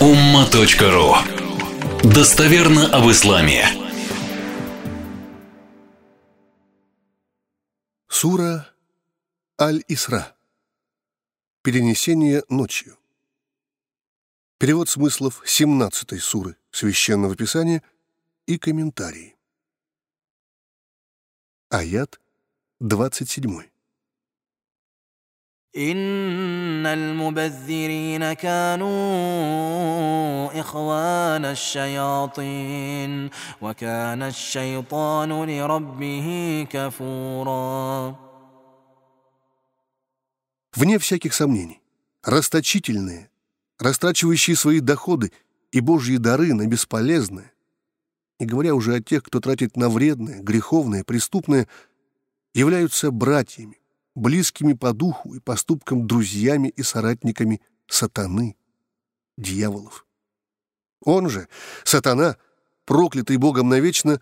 umma.ru Достоверно об исламе. Сура Аль-Исра. Перенесение ночью. Перевод смыслов 17 суры Священного Писания и комментарии. Аят 27. إن المبذرين كانوا إخوان الشياطين وكان الشيطان لربه كفورا Вне всяких сомнений, расточительные, растрачивающие свои доходы и божьи дары на бесполезное, не говоря уже о тех, кто тратит на вредное, греховное, преступное, являются братьями, близкими по духу и поступкам друзьями и соратниками сатаны, дьяволов. Он же, сатана, проклятый Богом навечно,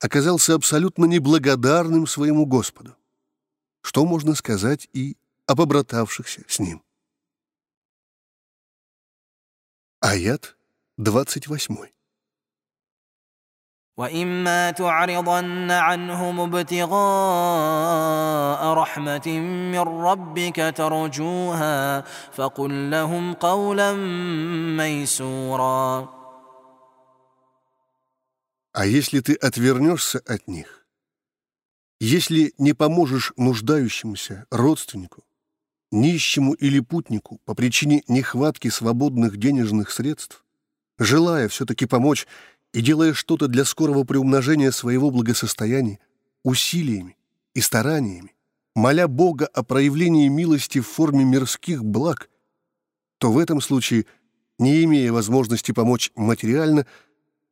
оказался абсолютно неблагодарным своему Господу. Что можно сказать и об обратавшихся с ним? Аят 28. وإما تعرضن عنهم ابتغاء رحمة من ربك ترجوها فقل لهم قولا ميسورا А если ты отвернешься от них, если не поможешь нуждающемуся родственнику, нищему или путнику по причине нехватки свободных денежных средств, желая все-таки помочь и делая что-то для скорого приумножения своего благосостояния, усилиями и стараниями, моля Бога о проявлении милости в форме мирских благ, то в этом случае, не имея возможности помочь материально,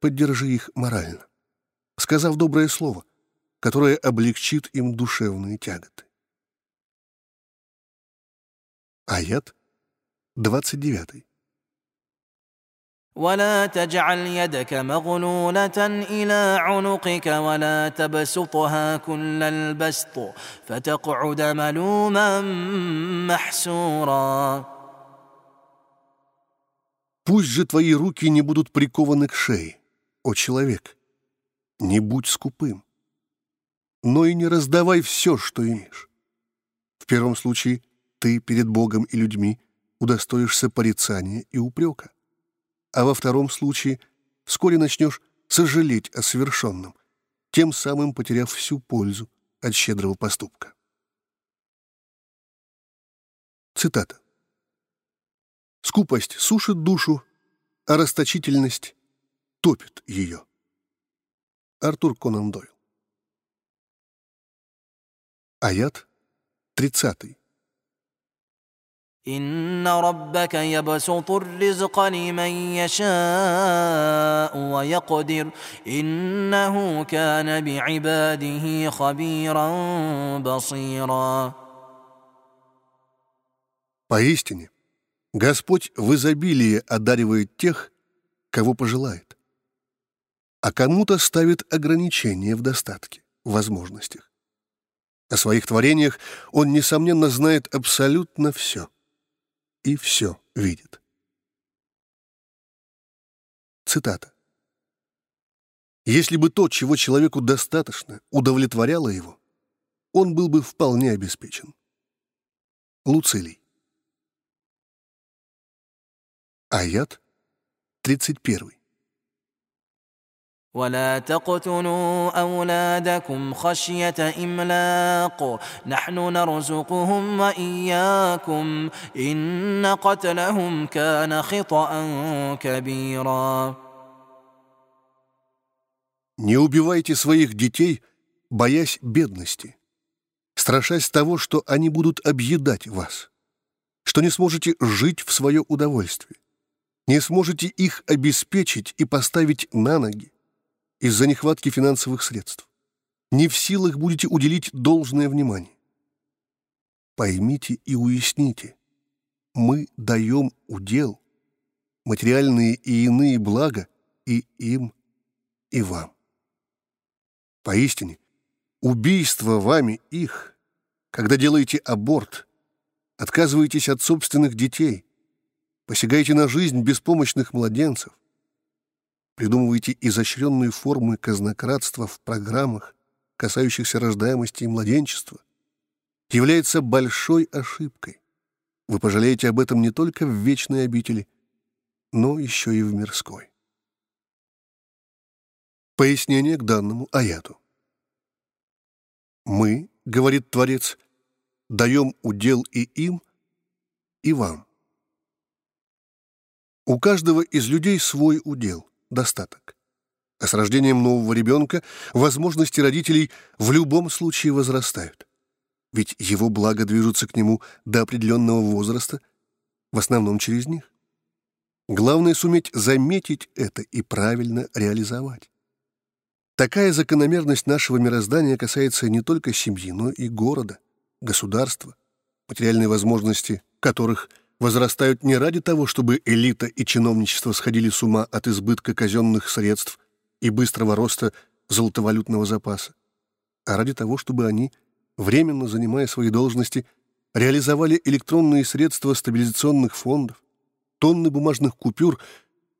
поддержи их морально, сказав доброе слово, которое облегчит им душевные тяготы. Аят 29. ولا تجعل يدك مغلولة إلى عنقك ولا تبسطها كل البسط فتقعد ملوما محسورا Пусть же твои руки не будут прикованы к шее, о человек. Не будь скупым. Но и не раздавай все, что имеешь. В первом случае ты перед Богом и людьми удостоишься порицания и упрека а во втором случае вскоре начнешь сожалеть о совершенном, тем самым потеряв всю пользу от щедрого поступка. Цитата. «Скупость сушит душу, а расточительность топит ее». Артур Конан Дойл. Аят 30. إن ربك يبسط الرزق لمن يشاء ويقدر إنه كان بعباده خبيرا بصيرا Поистине, Господь в изобилии одаривает тех, кого пожелает, а кому-то ставит ограничения в достатке, в возможностях. О своих творениях Он, несомненно, знает абсолютно все и все видит. Цитата. Если бы то, чего человеку достаточно, удовлетворяло его, он был бы вполне обеспечен. Луцилий. Аят 31. ولا تقتلوا أولادكم خشية إملاق نحن نرزقهم وإياكم إن قتلهم كان خطأ كبيرا Не убивайте своих детей, боясь бедности, страшась того, что они будут объедать вас, что не сможете жить в свое удовольствие, не сможете их обеспечить и поставить на ноги, из-за нехватки финансовых средств. Не в силах будете уделить должное внимание. Поймите и уясните, мы даем удел, материальные и иные блага и им, и вам. Поистине, убийство вами их, когда делаете аборт, отказываетесь от собственных детей, посягаете на жизнь беспомощных младенцев, придумываете изощренные формы казнократства в программах, касающихся рождаемости и младенчества, является большой ошибкой. Вы пожалеете об этом не только в вечной обители, но еще и в мирской. Пояснение к данному аяту. «Мы, — говорит Творец, — даем удел и им, и вам. У каждого из людей свой удел, достаток. А с рождением нового ребенка возможности родителей в любом случае возрастают. Ведь его благо движутся к нему до определенного возраста, в основном через них. Главное суметь заметить это и правильно реализовать. Такая закономерность нашего мироздания касается не только семьи, но и города, государства, материальные возможности которых возрастают не ради того, чтобы элита и чиновничество сходили с ума от избытка казенных средств и быстрого роста золотовалютного запаса, а ради того, чтобы они, временно занимая свои должности, реализовали электронные средства стабилизационных фондов, тонны бумажных купюр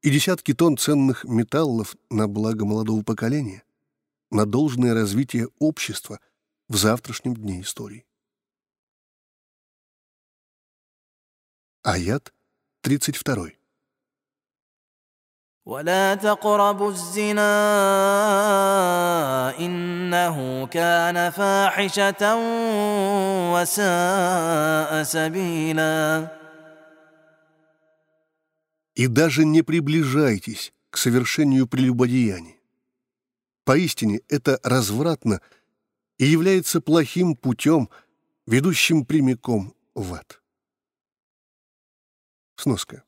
и десятки тонн ценных металлов на благо молодого поколения, на должное развитие общества в завтрашнем дне истории. Аят 32. ولا تقربوا الزنا إنه كان فاحشة وساء سبيلاً и даже не приближайтесь к совершению прелюбодеяния. Поистине это развратно и является плохим путем, ведущим прямиком в ад. Сноска.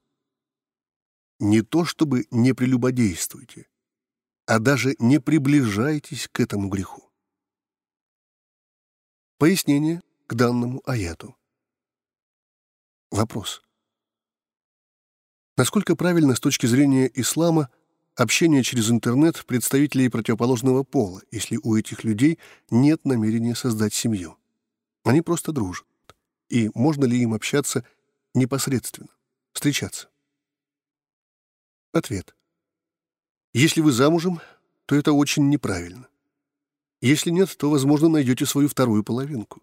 Не то чтобы не прелюбодействуйте, а даже не приближайтесь к этому греху. Пояснение к данному аяту. Вопрос. Насколько правильно с точки зрения ислама общение через интернет представителей противоположного пола, если у этих людей нет намерения создать семью? Они просто дружат. И можно ли им общаться непосредственно, встречаться? Ответ. Если вы замужем, то это очень неправильно. Если нет, то, возможно, найдете свою вторую половинку.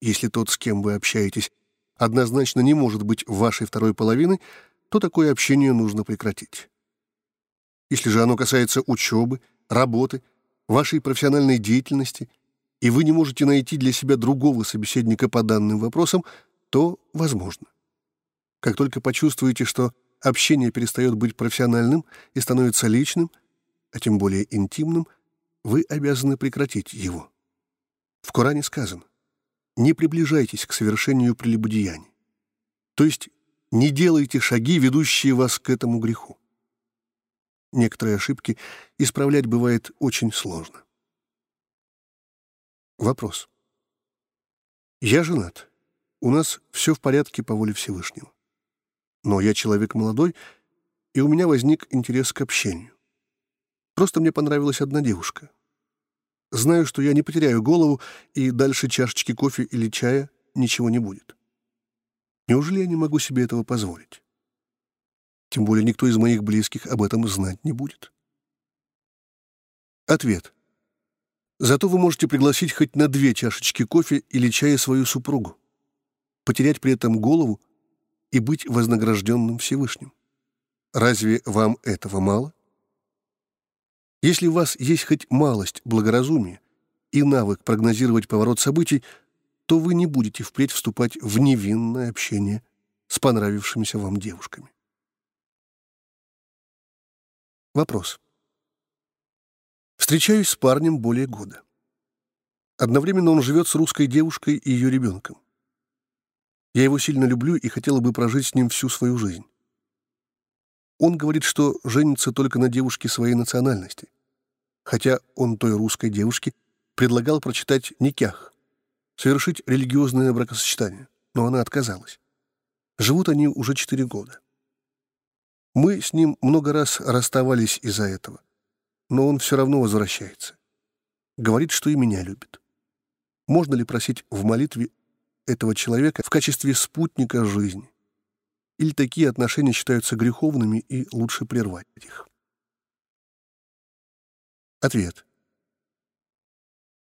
Если тот, с кем вы общаетесь, однозначно не может быть вашей второй половиной, то такое общение нужно прекратить. Если же оно касается учебы, работы, вашей профессиональной деятельности, и вы не можете найти для себя другого собеседника по данным вопросам, то возможно. Как только почувствуете, что общение перестает быть профессиональным и становится личным, а тем более интимным, вы обязаны прекратить его. В Коране сказано «Не приближайтесь к совершению прелюбодеяний». То есть не делайте шаги, ведущие вас к этому греху. Некоторые ошибки исправлять бывает очень сложно. Вопрос. Я женат. У нас все в порядке по воле Всевышнего. Но я человек молодой, и у меня возник интерес к общению. Просто мне понравилась одна девушка. Знаю, что я не потеряю голову, и дальше чашечки кофе или чая ничего не будет. Неужели я не могу себе этого позволить? Тем более никто из моих близких об этом знать не будет. Ответ. Зато вы можете пригласить хоть на две чашечки кофе или чая свою супругу, потерять при этом голову и быть вознагражденным Всевышним. Разве вам этого мало? Если у вас есть хоть малость благоразумия и навык прогнозировать поворот событий, то вы не будете впредь вступать в невинное общение с понравившимися вам девушками. Вопрос. Встречаюсь с парнем более года. Одновременно он живет с русской девушкой и ее ребенком. Я его сильно люблю и хотела бы прожить с ним всю свою жизнь. Он говорит, что женится только на девушке своей национальности, хотя он той русской девушке предлагал прочитать «Никях», совершить религиозное бракосочетание, но она отказалась. Живут они уже четыре года. Мы с ним много раз расставались из-за этого, но он все равно возвращается. Говорит, что и меня любит. Можно ли просить в молитве этого человека в качестве спутника жизни? или такие отношения считаются греховными и лучше прервать их? Ответ.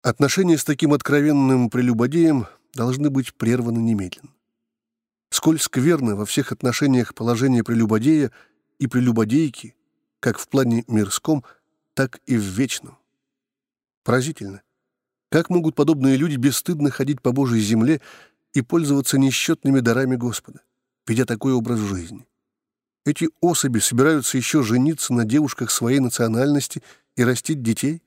Отношения с таким откровенным прелюбодеем должны быть прерваны немедленно. Сколь скверно во всех отношениях положение прелюбодея и прелюбодейки, как в плане мирском, так и в вечном. Поразительно. Как могут подобные люди бесстыдно ходить по Божьей земле и пользоваться несчетными дарами Господа, ведя такой образ жизни? Эти особи собираются еще жениться на девушках своей национальности и растить детей?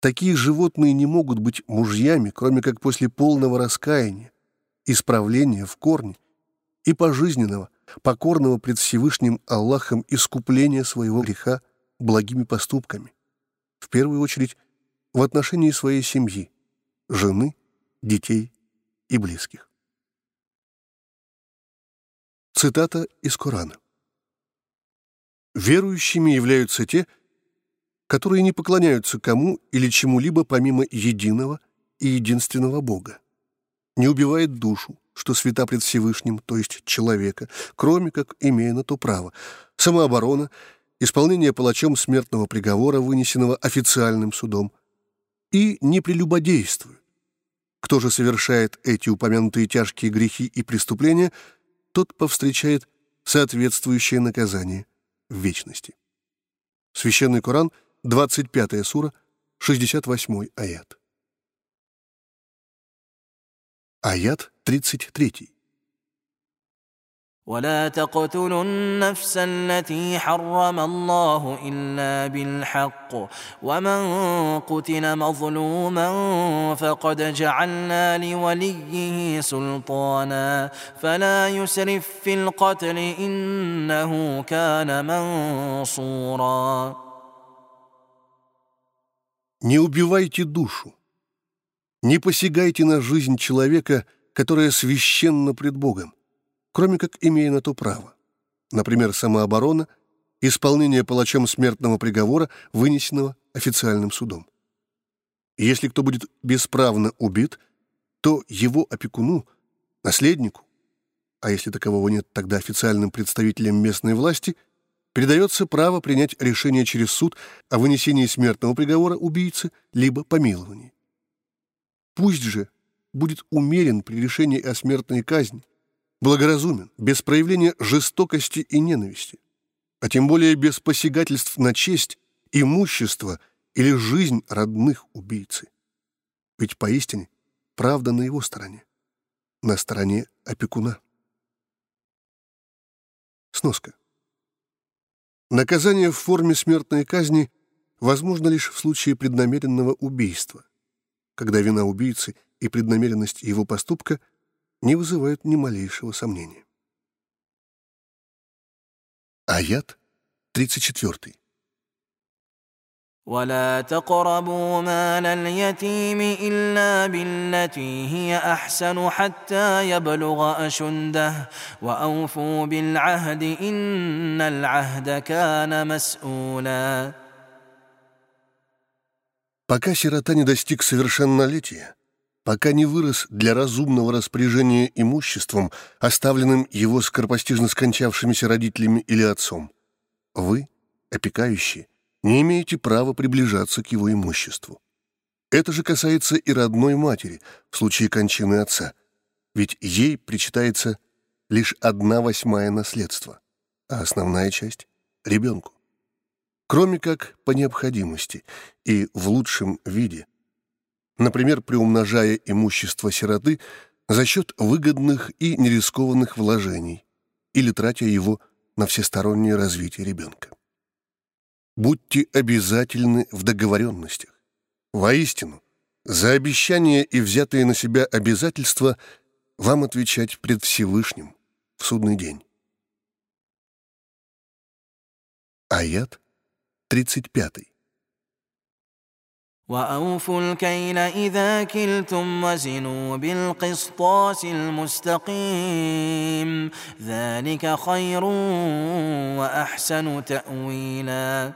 Такие животные не могут быть мужьями, кроме как после полного раскаяния, исправления в корне и пожизненного, покорного пред Всевышним Аллахом искупления своего греха благими поступками. В первую очередь в отношении своей семьи, жены, детей и близких. Цитата из Корана. Верующими являются те, которые не поклоняются кому или чему-либо помимо единого и единственного Бога, не убивает душу, что свята пред Всевышним, то есть человека, кроме как имея на то право, самооборона, исполнение палачом смертного приговора, вынесенного официальным судом, и не прелюбодействует. Кто же совершает эти упомянутые тяжкие грехи и преступления, тот повстречает соответствующее наказание в вечности. Священный Коран, 25 сура, 68 аят. Аят 33. ولا تقتلوا النفس التي حرم الله الا بالحق ومن قتل مظلوما فقد جعلنا لوليه سلطانا فلا يسرف في القتل انه كان منصورا Не убивайте душу, не посягайте на жизнь человека, которая священна пред Богом Кроме как имея на то право. Например, самооборона, исполнение палачом смертного приговора, вынесенного официальным судом. Если кто будет бесправно убит, то его опекуну, наследнику, а если такового нет, тогда официальным представителям местной власти, передается право принять решение через суд о вынесении смертного приговора убийцы либо помиловании. Пусть же будет умерен при решении о смертной казни, благоразумен, без проявления жестокости и ненависти, а тем более без посягательств на честь, имущество или жизнь родных убийцы. Ведь поистине правда на его стороне, на стороне опекуна. Сноска. Наказание в форме смертной казни возможно лишь в случае преднамеренного убийства, когда вина убийцы и преднамеренность его поступка – не вызывают ни малейшего сомнения. Аят 34. ولا تقربوا مال اليتيم إلا بالتي هي أحسن حتى يبلغ أشده وأوفوا بالعهد إن العهد كان مسؤولا Пока сирота не достиг совершеннолетия, пока не вырос для разумного распоряжения имуществом, оставленным его скоропостижно скончавшимися родителями или отцом. Вы, опекающие, не имеете права приближаться к его имуществу. Это же касается и родной матери в случае кончины отца, ведь ей причитается лишь одна восьмая наследства, а основная часть — ребенку. Кроме как по необходимости и в лучшем виде — например, приумножая имущество сироты за счет выгодных и нерискованных вложений или тратя его на всестороннее развитие ребенка. Будьте обязательны в договоренностях. Воистину, за обещания и взятые на себя обязательства вам отвечать пред Всевышним в судный день. Аят 35. واوفوا الكيل اذا كلتم وزنوا بالقسطاس المستقيم ذلك خير واحسن تاويلا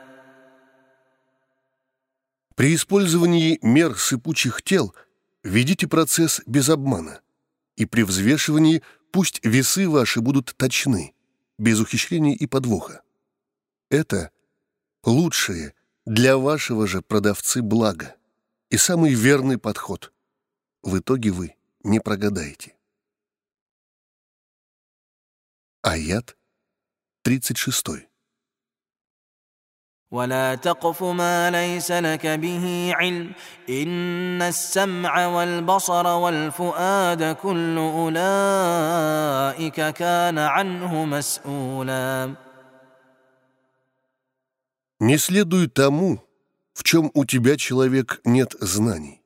При использовании мер сыпучих тел ведите процесс без обмана, и при взвешивании пусть весы ваши будут точны, без ухищрений и подвоха. Это лучшее – для вашего же продавцы благо и самый верный подход. В итоге вы не прогадаете. Аят 36. ولا تقف ما ليس لك به علم إن السمع والبصر والفؤاد كل أولئك كان عنه مسؤولا не следуй тому, в чем у тебя, человек, нет знаний.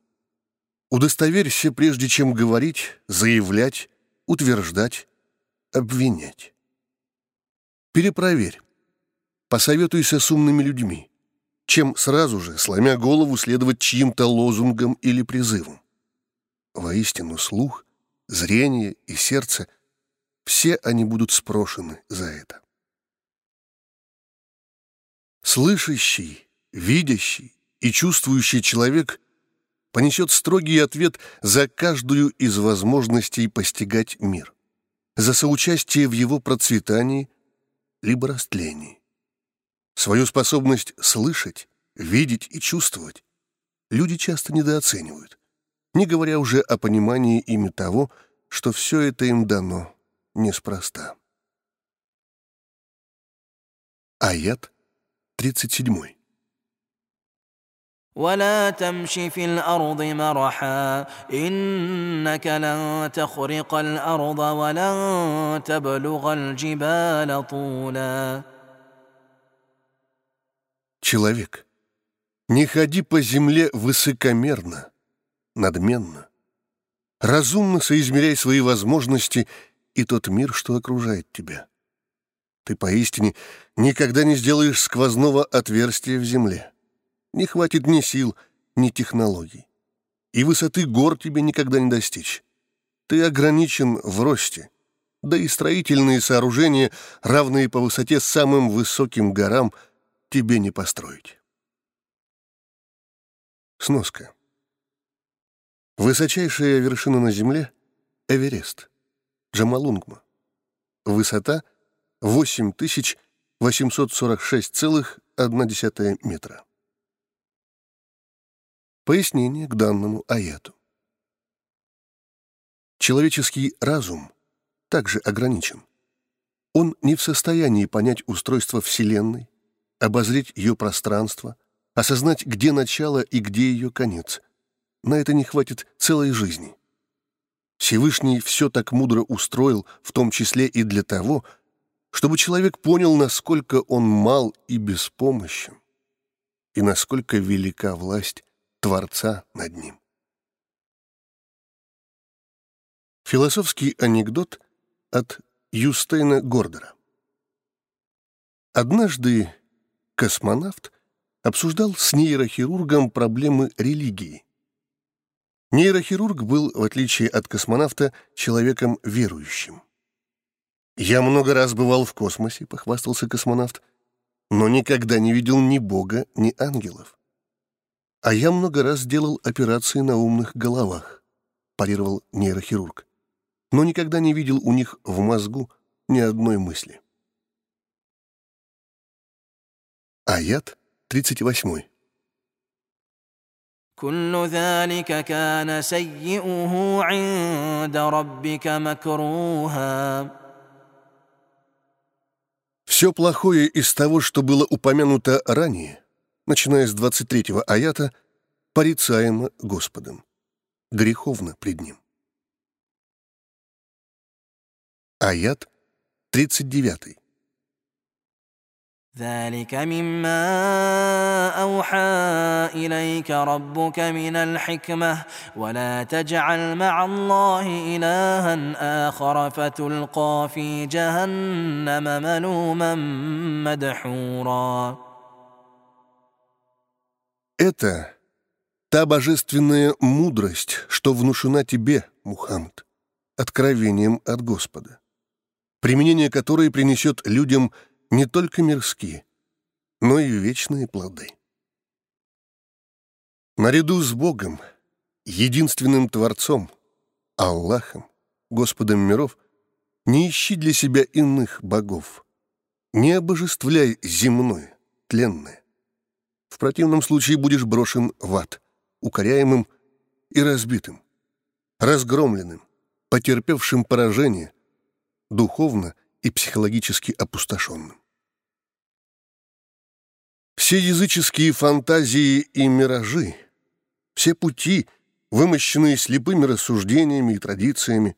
Удостоверься, прежде чем говорить, заявлять, утверждать, обвинять. Перепроверь. Посоветуйся с умными людьми, чем сразу же, сломя голову, следовать чьим-то лозунгам или призывам. Воистину, слух, зрение и сердце — все они будут спрошены за это. Слышащий, видящий и чувствующий человек понесет строгий ответ за каждую из возможностей постигать мир, за соучастие в его процветании либо растлении. Свою способность слышать, видеть и чувствовать люди часто недооценивают, не говоря уже о понимании ими того, что все это им дано неспроста. Аят 37. ولا تمش في الأرض مرحا إنك لن تخرق الأرض ولن تبلغ الجبال طولا Человек, не ходи по земле высокомерно, надменно. Разумно соизмеряй свои возможности и тот мир, что окружает тебя. Ты поистине никогда не сделаешь сквозного отверстия в земле. Не хватит ни сил, ни технологий. И высоты гор тебе никогда не достичь. Ты ограничен в росте. Да и строительные сооружения, равные по высоте самым высоким горам, тебе не построить. Сноска. Высочайшая вершина на Земле — Эверест, Джамалунгма. Высота — 8846,1 метра. Пояснение к данному аяту. Человеческий разум также ограничен. Он не в состоянии понять устройство Вселенной, обозреть ее пространство, осознать, где начало и где ее конец. На это не хватит целой жизни. Всевышний все так мудро устроил, в том числе и для того, чтобы человек понял, насколько он мал и беспомощен, и насколько велика власть Творца над ним. Философский анекдот от Юстейна Гордера. Однажды космонавт обсуждал с нейрохирургом проблемы религии. Нейрохирург был, в отличие от космонавта, человеком верующим. «Я много раз бывал в космосе», — похвастался космонавт, «но никогда не видел ни Бога, ни ангелов». «А я много раз делал операции на умных головах», — парировал нейрохирург, «но никогда не видел у них в мозгу ни одной мысли». Аят 38. كل ذلك كان سيئه عند ربك مكروها все плохое из того, что было упомянуто ранее, начиная с 23-го аята, порицаемо Господом, греховно пред Ним. Аят 39. ذلك مما أوحى إليك ربك من الحكمة ولا تجعل مع الله إلها آخر فتلقى في جهنم ملوما مدحورا Это та божественная мудрость, что внушена тебе, Мухаммад, откровением от Господа, применение которой принесет людям – не только мирские, но и вечные плоды. Наряду с Богом, единственным Творцом, Аллахом, Господом миров, Не ищи для себя иных богов. Не обожествляй земное, тленное. В противном случае будешь брошен в ад, укоряемым и разбитым, разгромленным, потерпевшим поражение, духовно и психологически опустошенным. Все языческие фантазии и миражи, все пути, вымощенные слепыми рассуждениями и традициями,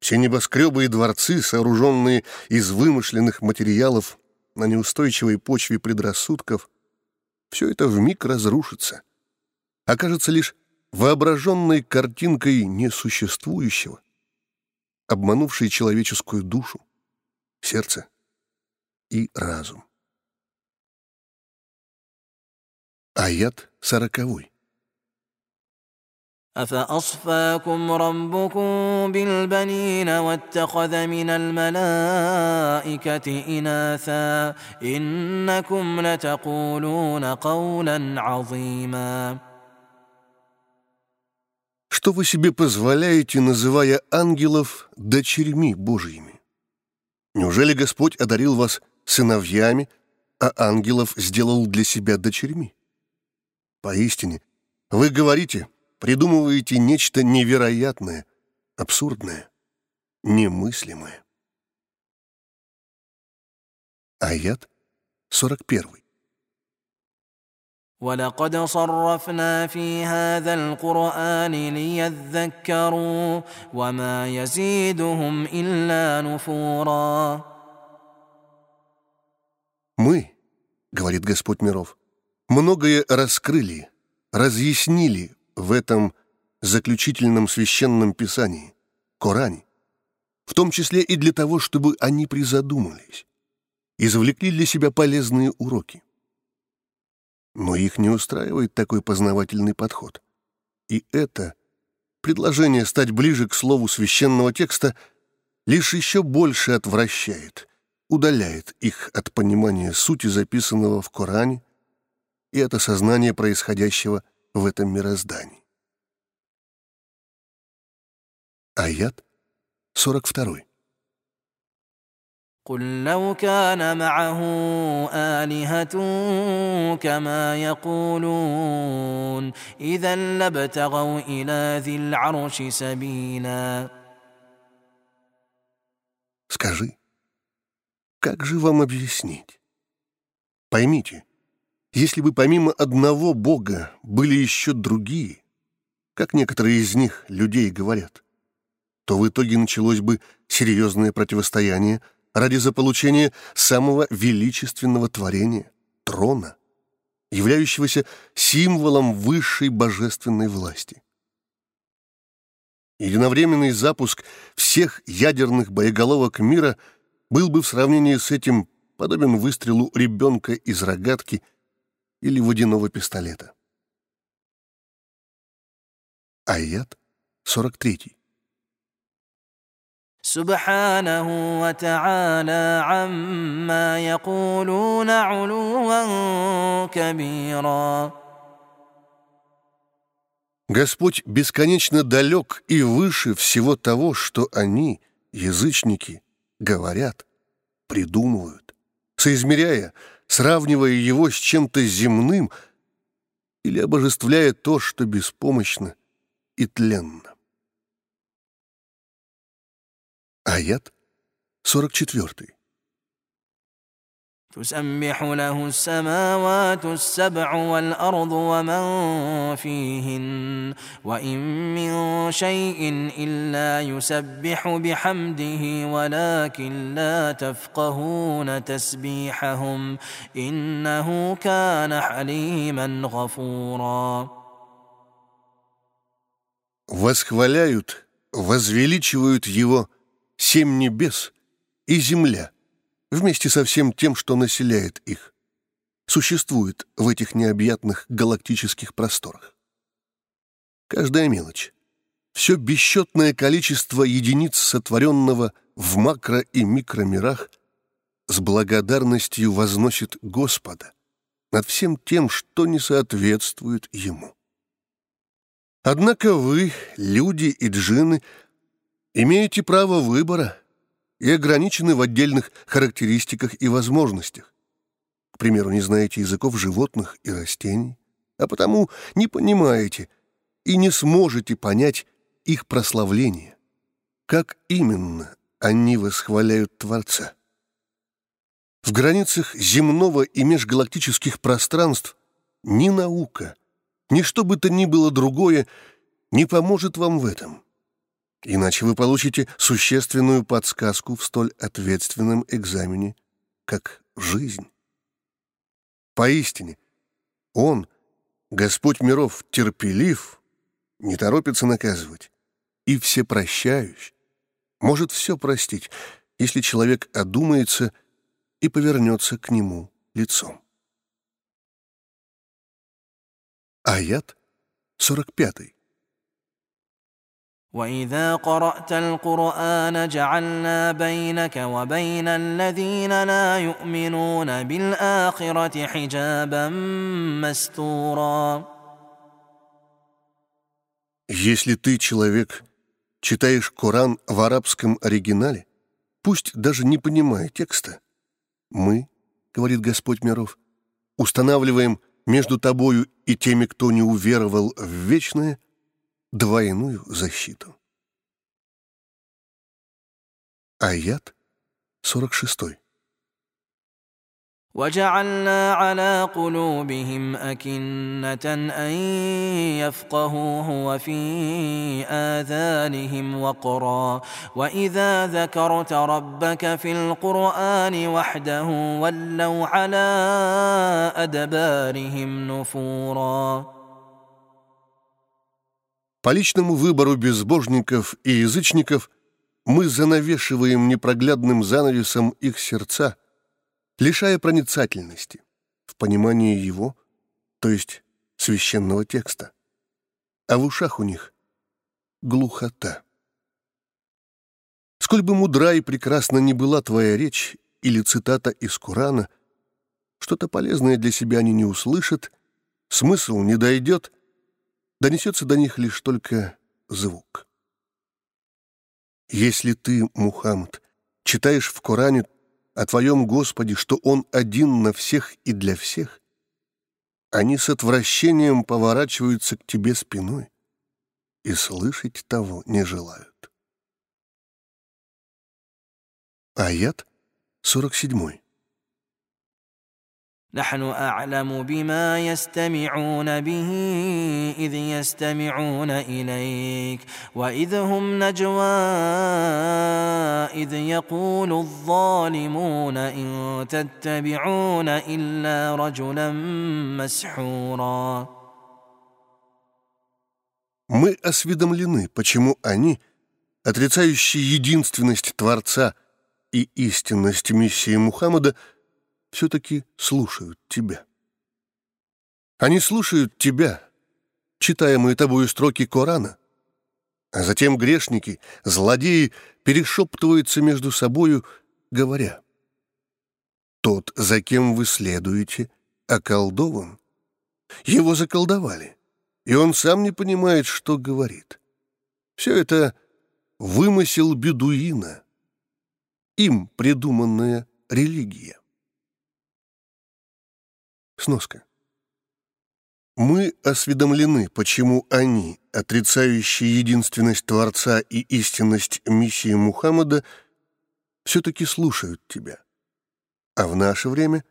все небоскребы и дворцы, сооруженные из вымышленных материалов на неустойчивой почве предрассудков, все это вмиг разрушится, окажется лишь воображенной картинкой несуществующего, обманувшей человеческую душу, сердце и разум. Аят сороковой. أفأصفاكم ربكم بالبنين واتخذ من الملائكة إناثا إنكم لتقولون قولا عظيما Что вы себе позволяете, называя ангелов дочерьми Божьими? Неужели Господь одарил вас сыновьями, а ангелов сделал для себя дочерьми? Поистине, вы говорите, придумываете нечто невероятное, абсурдное, немыслимое. Аят 41. ولقد صرفنا في هذا القرآن ليذكروا وما يزيدهم إلا نفورا Мы, говорит Господь миров, многое раскрыли, разъяснили в этом заключительном священном писании, Коране, в том числе и для того, чтобы они призадумались, извлекли для себя полезные уроки. но их не устраивает такой познавательный подход. И это предложение стать ближе к слову священного текста лишь еще больше отвращает, удаляет их от понимания сути записанного в Коране и от осознания происходящего в этом мироздании. Аят 42. قل لو كان معه آلهة كما يقولون إذا لابتغوا إلى ذي العرش سبيلا Скажи, как же вам объяснить? Поймите, если бы помимо одного Бога были еще другие, как некоторые из них людей говорят, то в итоге началось бы серьезное противостояние ради заполучения самого величественного творения — трона, являющегося символом высшей божественной власти. Единовременный запуск всех ядерных боеголовок мира был бы в сравнении с этим подобен выстрелу ребенка из рогатки или водяного пистолета. Аят 43. سبحانه وتعالى عما يقولون علوا كبيرا Господь бесконечно далек и выше всего того, что они, язычники, говорят, придумывают, соизмеряя, сравнивая его с чем-то земным или обожествляя то, что беспомощно и тленно. Аят 44. تسبح له السماوات السبع والأرض ومن فيهن وإن من شيء إلا يسبح بحمده ولكن لا تفقهون تسبيحهم إنه كان حليما غفورا Восхваляют, возвеличивают его семь небес и земля — вместе со всем тем, что населяет их, существует в этих необъятных галактических просторах. Каждая мелочь, все бесчетное количество единиц сотворенного в макро- и микромирах с благодарностью возносит Господа над всем тем, что не соответствует Ему. Однако вы, люди и джинны, имеете право выбора — и ограничены в отдельных характеристиках и возможностях. К примеру, не знаете языков животных и растений, а потому не понимаете и не сможете понять их прославление. Как именно они восхваляют Творца? В границах земного и межгалактических пространств ни наука, ни что бы то ни было другое не поможет вам в этом. Иначе вы получите существенную подсказку в столь ответственном экзамене, как жизнь. Поистине, Он, Господь миров, терпелив, не торопится наказывать, и всепрощающий, может все простить, если человек одумается и повернется к нему лицом. Аят 45. واذا قرات القران جعلنا بينك وبين الذين لا يؤمنون بالاخره حجابا مستورا Если ты, человек, читаешь Коран в арабском оригинале, пусть даже не понимая текста, мы, говорит Господь миров, устанавливаем между тобою и теми, кто не уверовал в вечное, двойную защиту. Аят 46. وجعلنا على قلوبهم أكنة أن يفقهوه وفي آذانهم وقرا وإذا ذكرت ربك في القرآن وحده ولوا على أدبارهم نفورا По личному выбору безбожников и язычников мы занавешиваем непроглядным занавесом их сердца, лишая проницательности в понимании его, то есть священного текста. А в ушах у них глухота. Сколь бы мудра и прекрасна ни была твоя речь или цитата из Корана, что-то полезное для себя они не услышат, смысл не дойдет — донесется до них лишь только звук. Если ты, Мухаммад, читаешь в Коране о твоем Господе, что Он один на всех и для всех, они с отвращением поворачиваются к тебе спиной и слышать того не желают. Аят 47. نحن اعلم بما يستمعون به اذ يستمعون اليك واذ هم نجوى اذ يقول الظالمون ان تتبعون الا رجلا مسحورا Мы осведомлены, почему они, отрицающие единственность Творца и истинность миссии Мухаммада, все-таки слушают тебя. Они слушают тебя, читаемые тобою строки Корана, а затем грешники, злодеи перешептываются между собою, говоря, «Тот, за кем вы следуете, околдован. Его заколдовали, и он сам не понимает, что говорит. Все это вымысел бедуина, им придуманная религия». Сноска. Мы осведомлены, почему они, отрицающие единственность Творца и истинность миссии Мухаммада, все-таки слушают тебя, а в наше время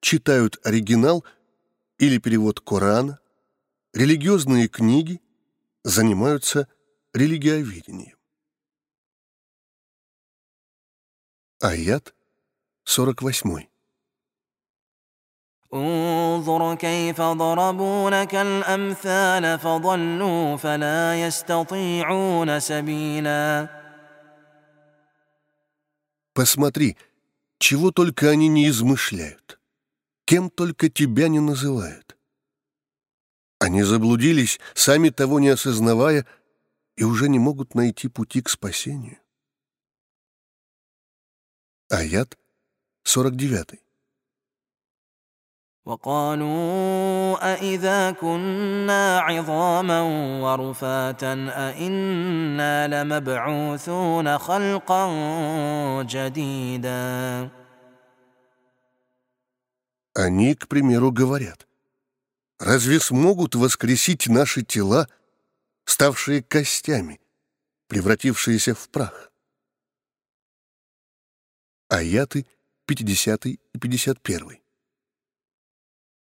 читают оригинал или перевод Корана, религиозные книги, занимаются религиоведением. Аят 48. انظر كيف ضربوا لك الامثال فضلوا فلا يستطيعون سبيلا Посмотри, чего только они не измышляют, кем только тебя не называют. Они заблудились, сами того не осознавая, и уже не могут найти пути к спасению. Аят 49. وقالوا أإذا كنا عظاما ورفاتا أإنا لمبعوثون خلقا جديدا Они, к примеру, говорят, разве смогут воскресить наши тела, ставшие костями, превратившиеся в прах? Аяты 50 и 51.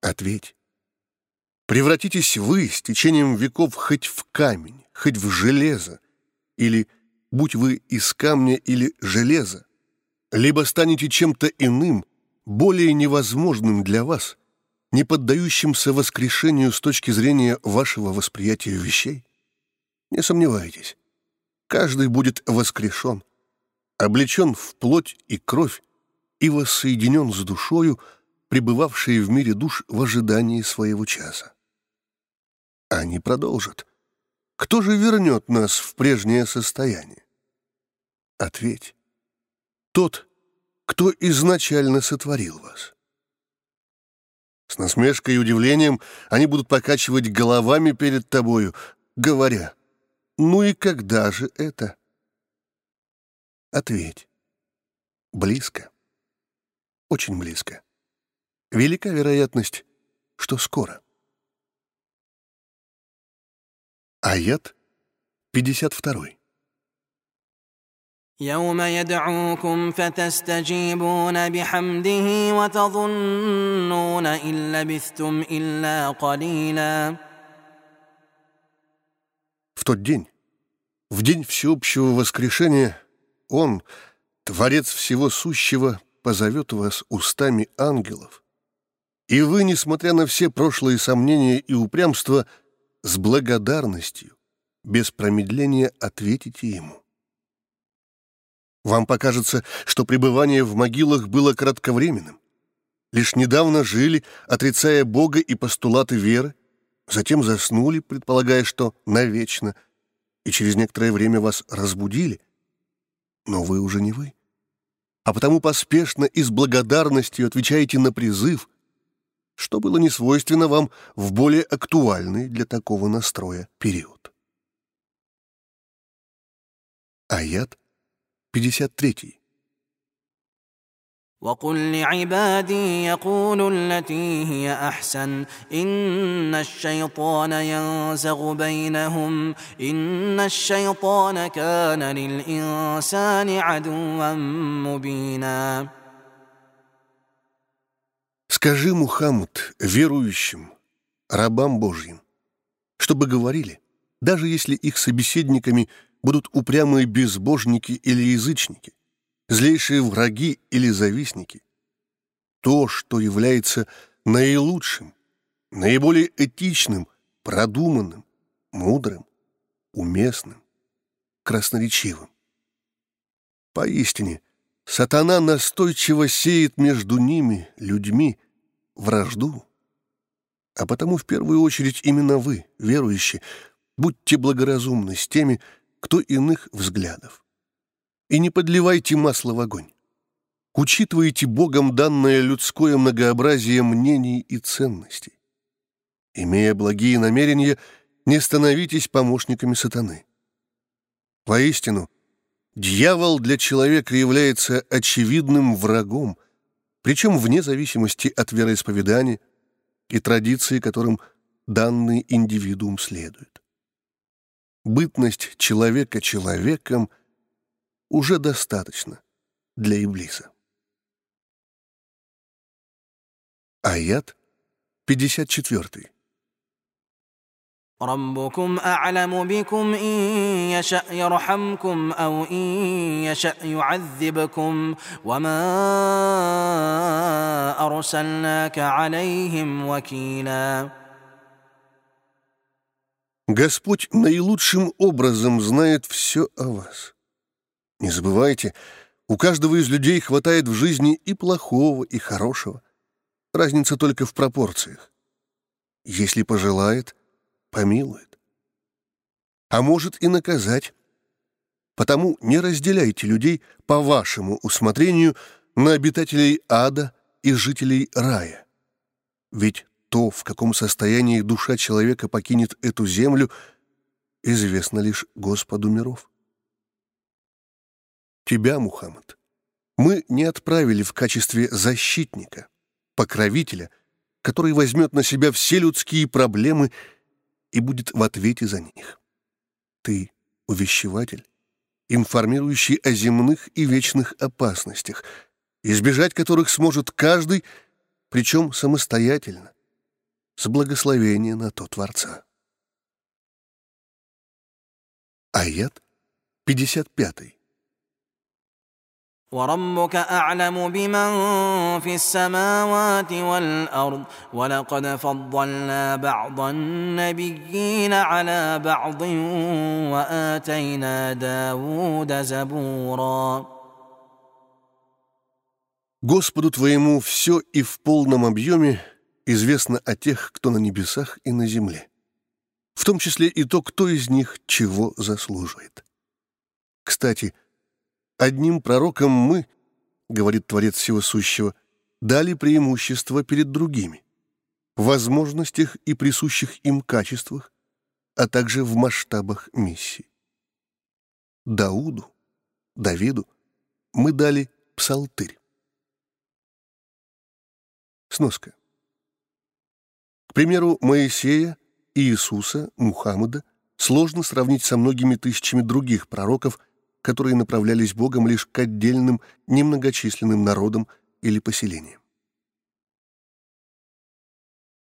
Ответь. Превратитесь вы с течением веков хоть в камень, хоть в железо, или, будь вы из камня или железа, либо станете чем-то иным, более невозможным для вас, не поддающимся воскрешению с точки зрения вашего восприятия вещей? Не сомневайтесь, каждый будет воскрешен, облечен в плоть и кровь и воссоединен с душою, пребывавшие в мире душ в ожидании своего часа. Они продолжат. Кто же вернет нас в прежнее состояние? Ответь. Тот, кто изначально сотворил вас. С насмешкой и удивлением они будут покачивать головами перед тобою, говоря, «Ну и когда же это?» Ответь. Близко. Очень близко велика вероятность, что скоро. Аят 52. يوم يدعوكم فتستجيبون بحمده وتظنون إن لبثتم إلا قليلا В тот день, в день всеобщего воскрешения, Он, Творец всего сущего, позовет вас устами ангелов — и вы, несмотря на все прошлые сомнения и упрямство, с благодарностью, без промедления ответите ему. Вам покажется, что пребывание в могилах было кратковременным. Лишь недавно жили, отрицая Бога и постулаты веры, затем заснули, предполагая, что навечно, и через некоторое время вас разбудили. Но вы уже не вы. А потому поспешно и с благодарностью отвечаете на призыв — что было не свойственно вам в более актуальный для такого настроя период. Аят 53. وقل لعبادي يقولوا التي هي احسن ان الشيطان ينزغ بينهم ان الشيطان كان للانسان عدوا مبينا Скажи, Мухаммад, верующим, рабам Божьим, чтобы говорили, даже если их собеседниками будут упрямые безбожники или язычники, злейшие враги или завистники, то, что является наилучшим, наиболее этичным, продуманным, мудрым, уместным, красноречивым. Поистине, сатана настойчиво сеет между ними, людьми, вражду. А потому в первую очередь именно вы, верующие, будьте благоразумны с теми, кто иных взглядов. И не подливайте масло в огонь. Учитывайте Богом данное людское многообразие мнений и ценностей. Имея благие намерения, не становитесь помощниками сатаны. Воистину, дьявол для человека является очевидным врагом – причем вне зависимости от вероисповедания и традиции, которым данный индивидуум следует. Бытность человека человеком уже достаточно для Иблиса. Аят 54. ربكم أعلم بكم إن يشأ يرحمكم أو إن يشأ يعذبكم وما أرسلناك عليهم وكيلا Господь наилучшим образом знает все о вас. Не забывайте, у каждого из людей хватает в жизни и плохого, и хорошего. Разница только в пропорциях. Если пожелает, помилует. А может и наказать. Потому не разделяйте людей по вашему усмотрению на обитателей ада и жителей рая. Ведь то, в каком состоянии душа человека покинет эту землю, известно лишь Господу миров. Тебя, Мухаммад, мы не отправили в качестве защитника, покровителя, который возьмет на себя все людские проблемы и будет в ответе за них. Ты — увещеватель, информирующий о земных и вечных опасностях, избежать которых сможет каждый, причем самостоятельно, с благословения на то Творца. Аят 55. وربك أعلم بمن في السماوات والأرض ولقد فضلنا بعض النبيين على بعض وآتينا داود زبورا Господу твоему все и в полном объеме известно о тех, кто на небесах и на земле, в том числе и то, кто из них чего заслуживает. Кстати, одним пророкам мы, говорит Творец Всего Сущего, дали преимущество перед другими, в возможностях и присущих им качествах, а также в масштабах миссии. Дауду, Давиду мы дали псалтырь. Сноска. К примеру, Моисея, Иисуса, Мухаммада сложно сравнить со многими тысячами других пророков, которые направлялись Богом лишь к отдельным немногочисленным народам или поселениям.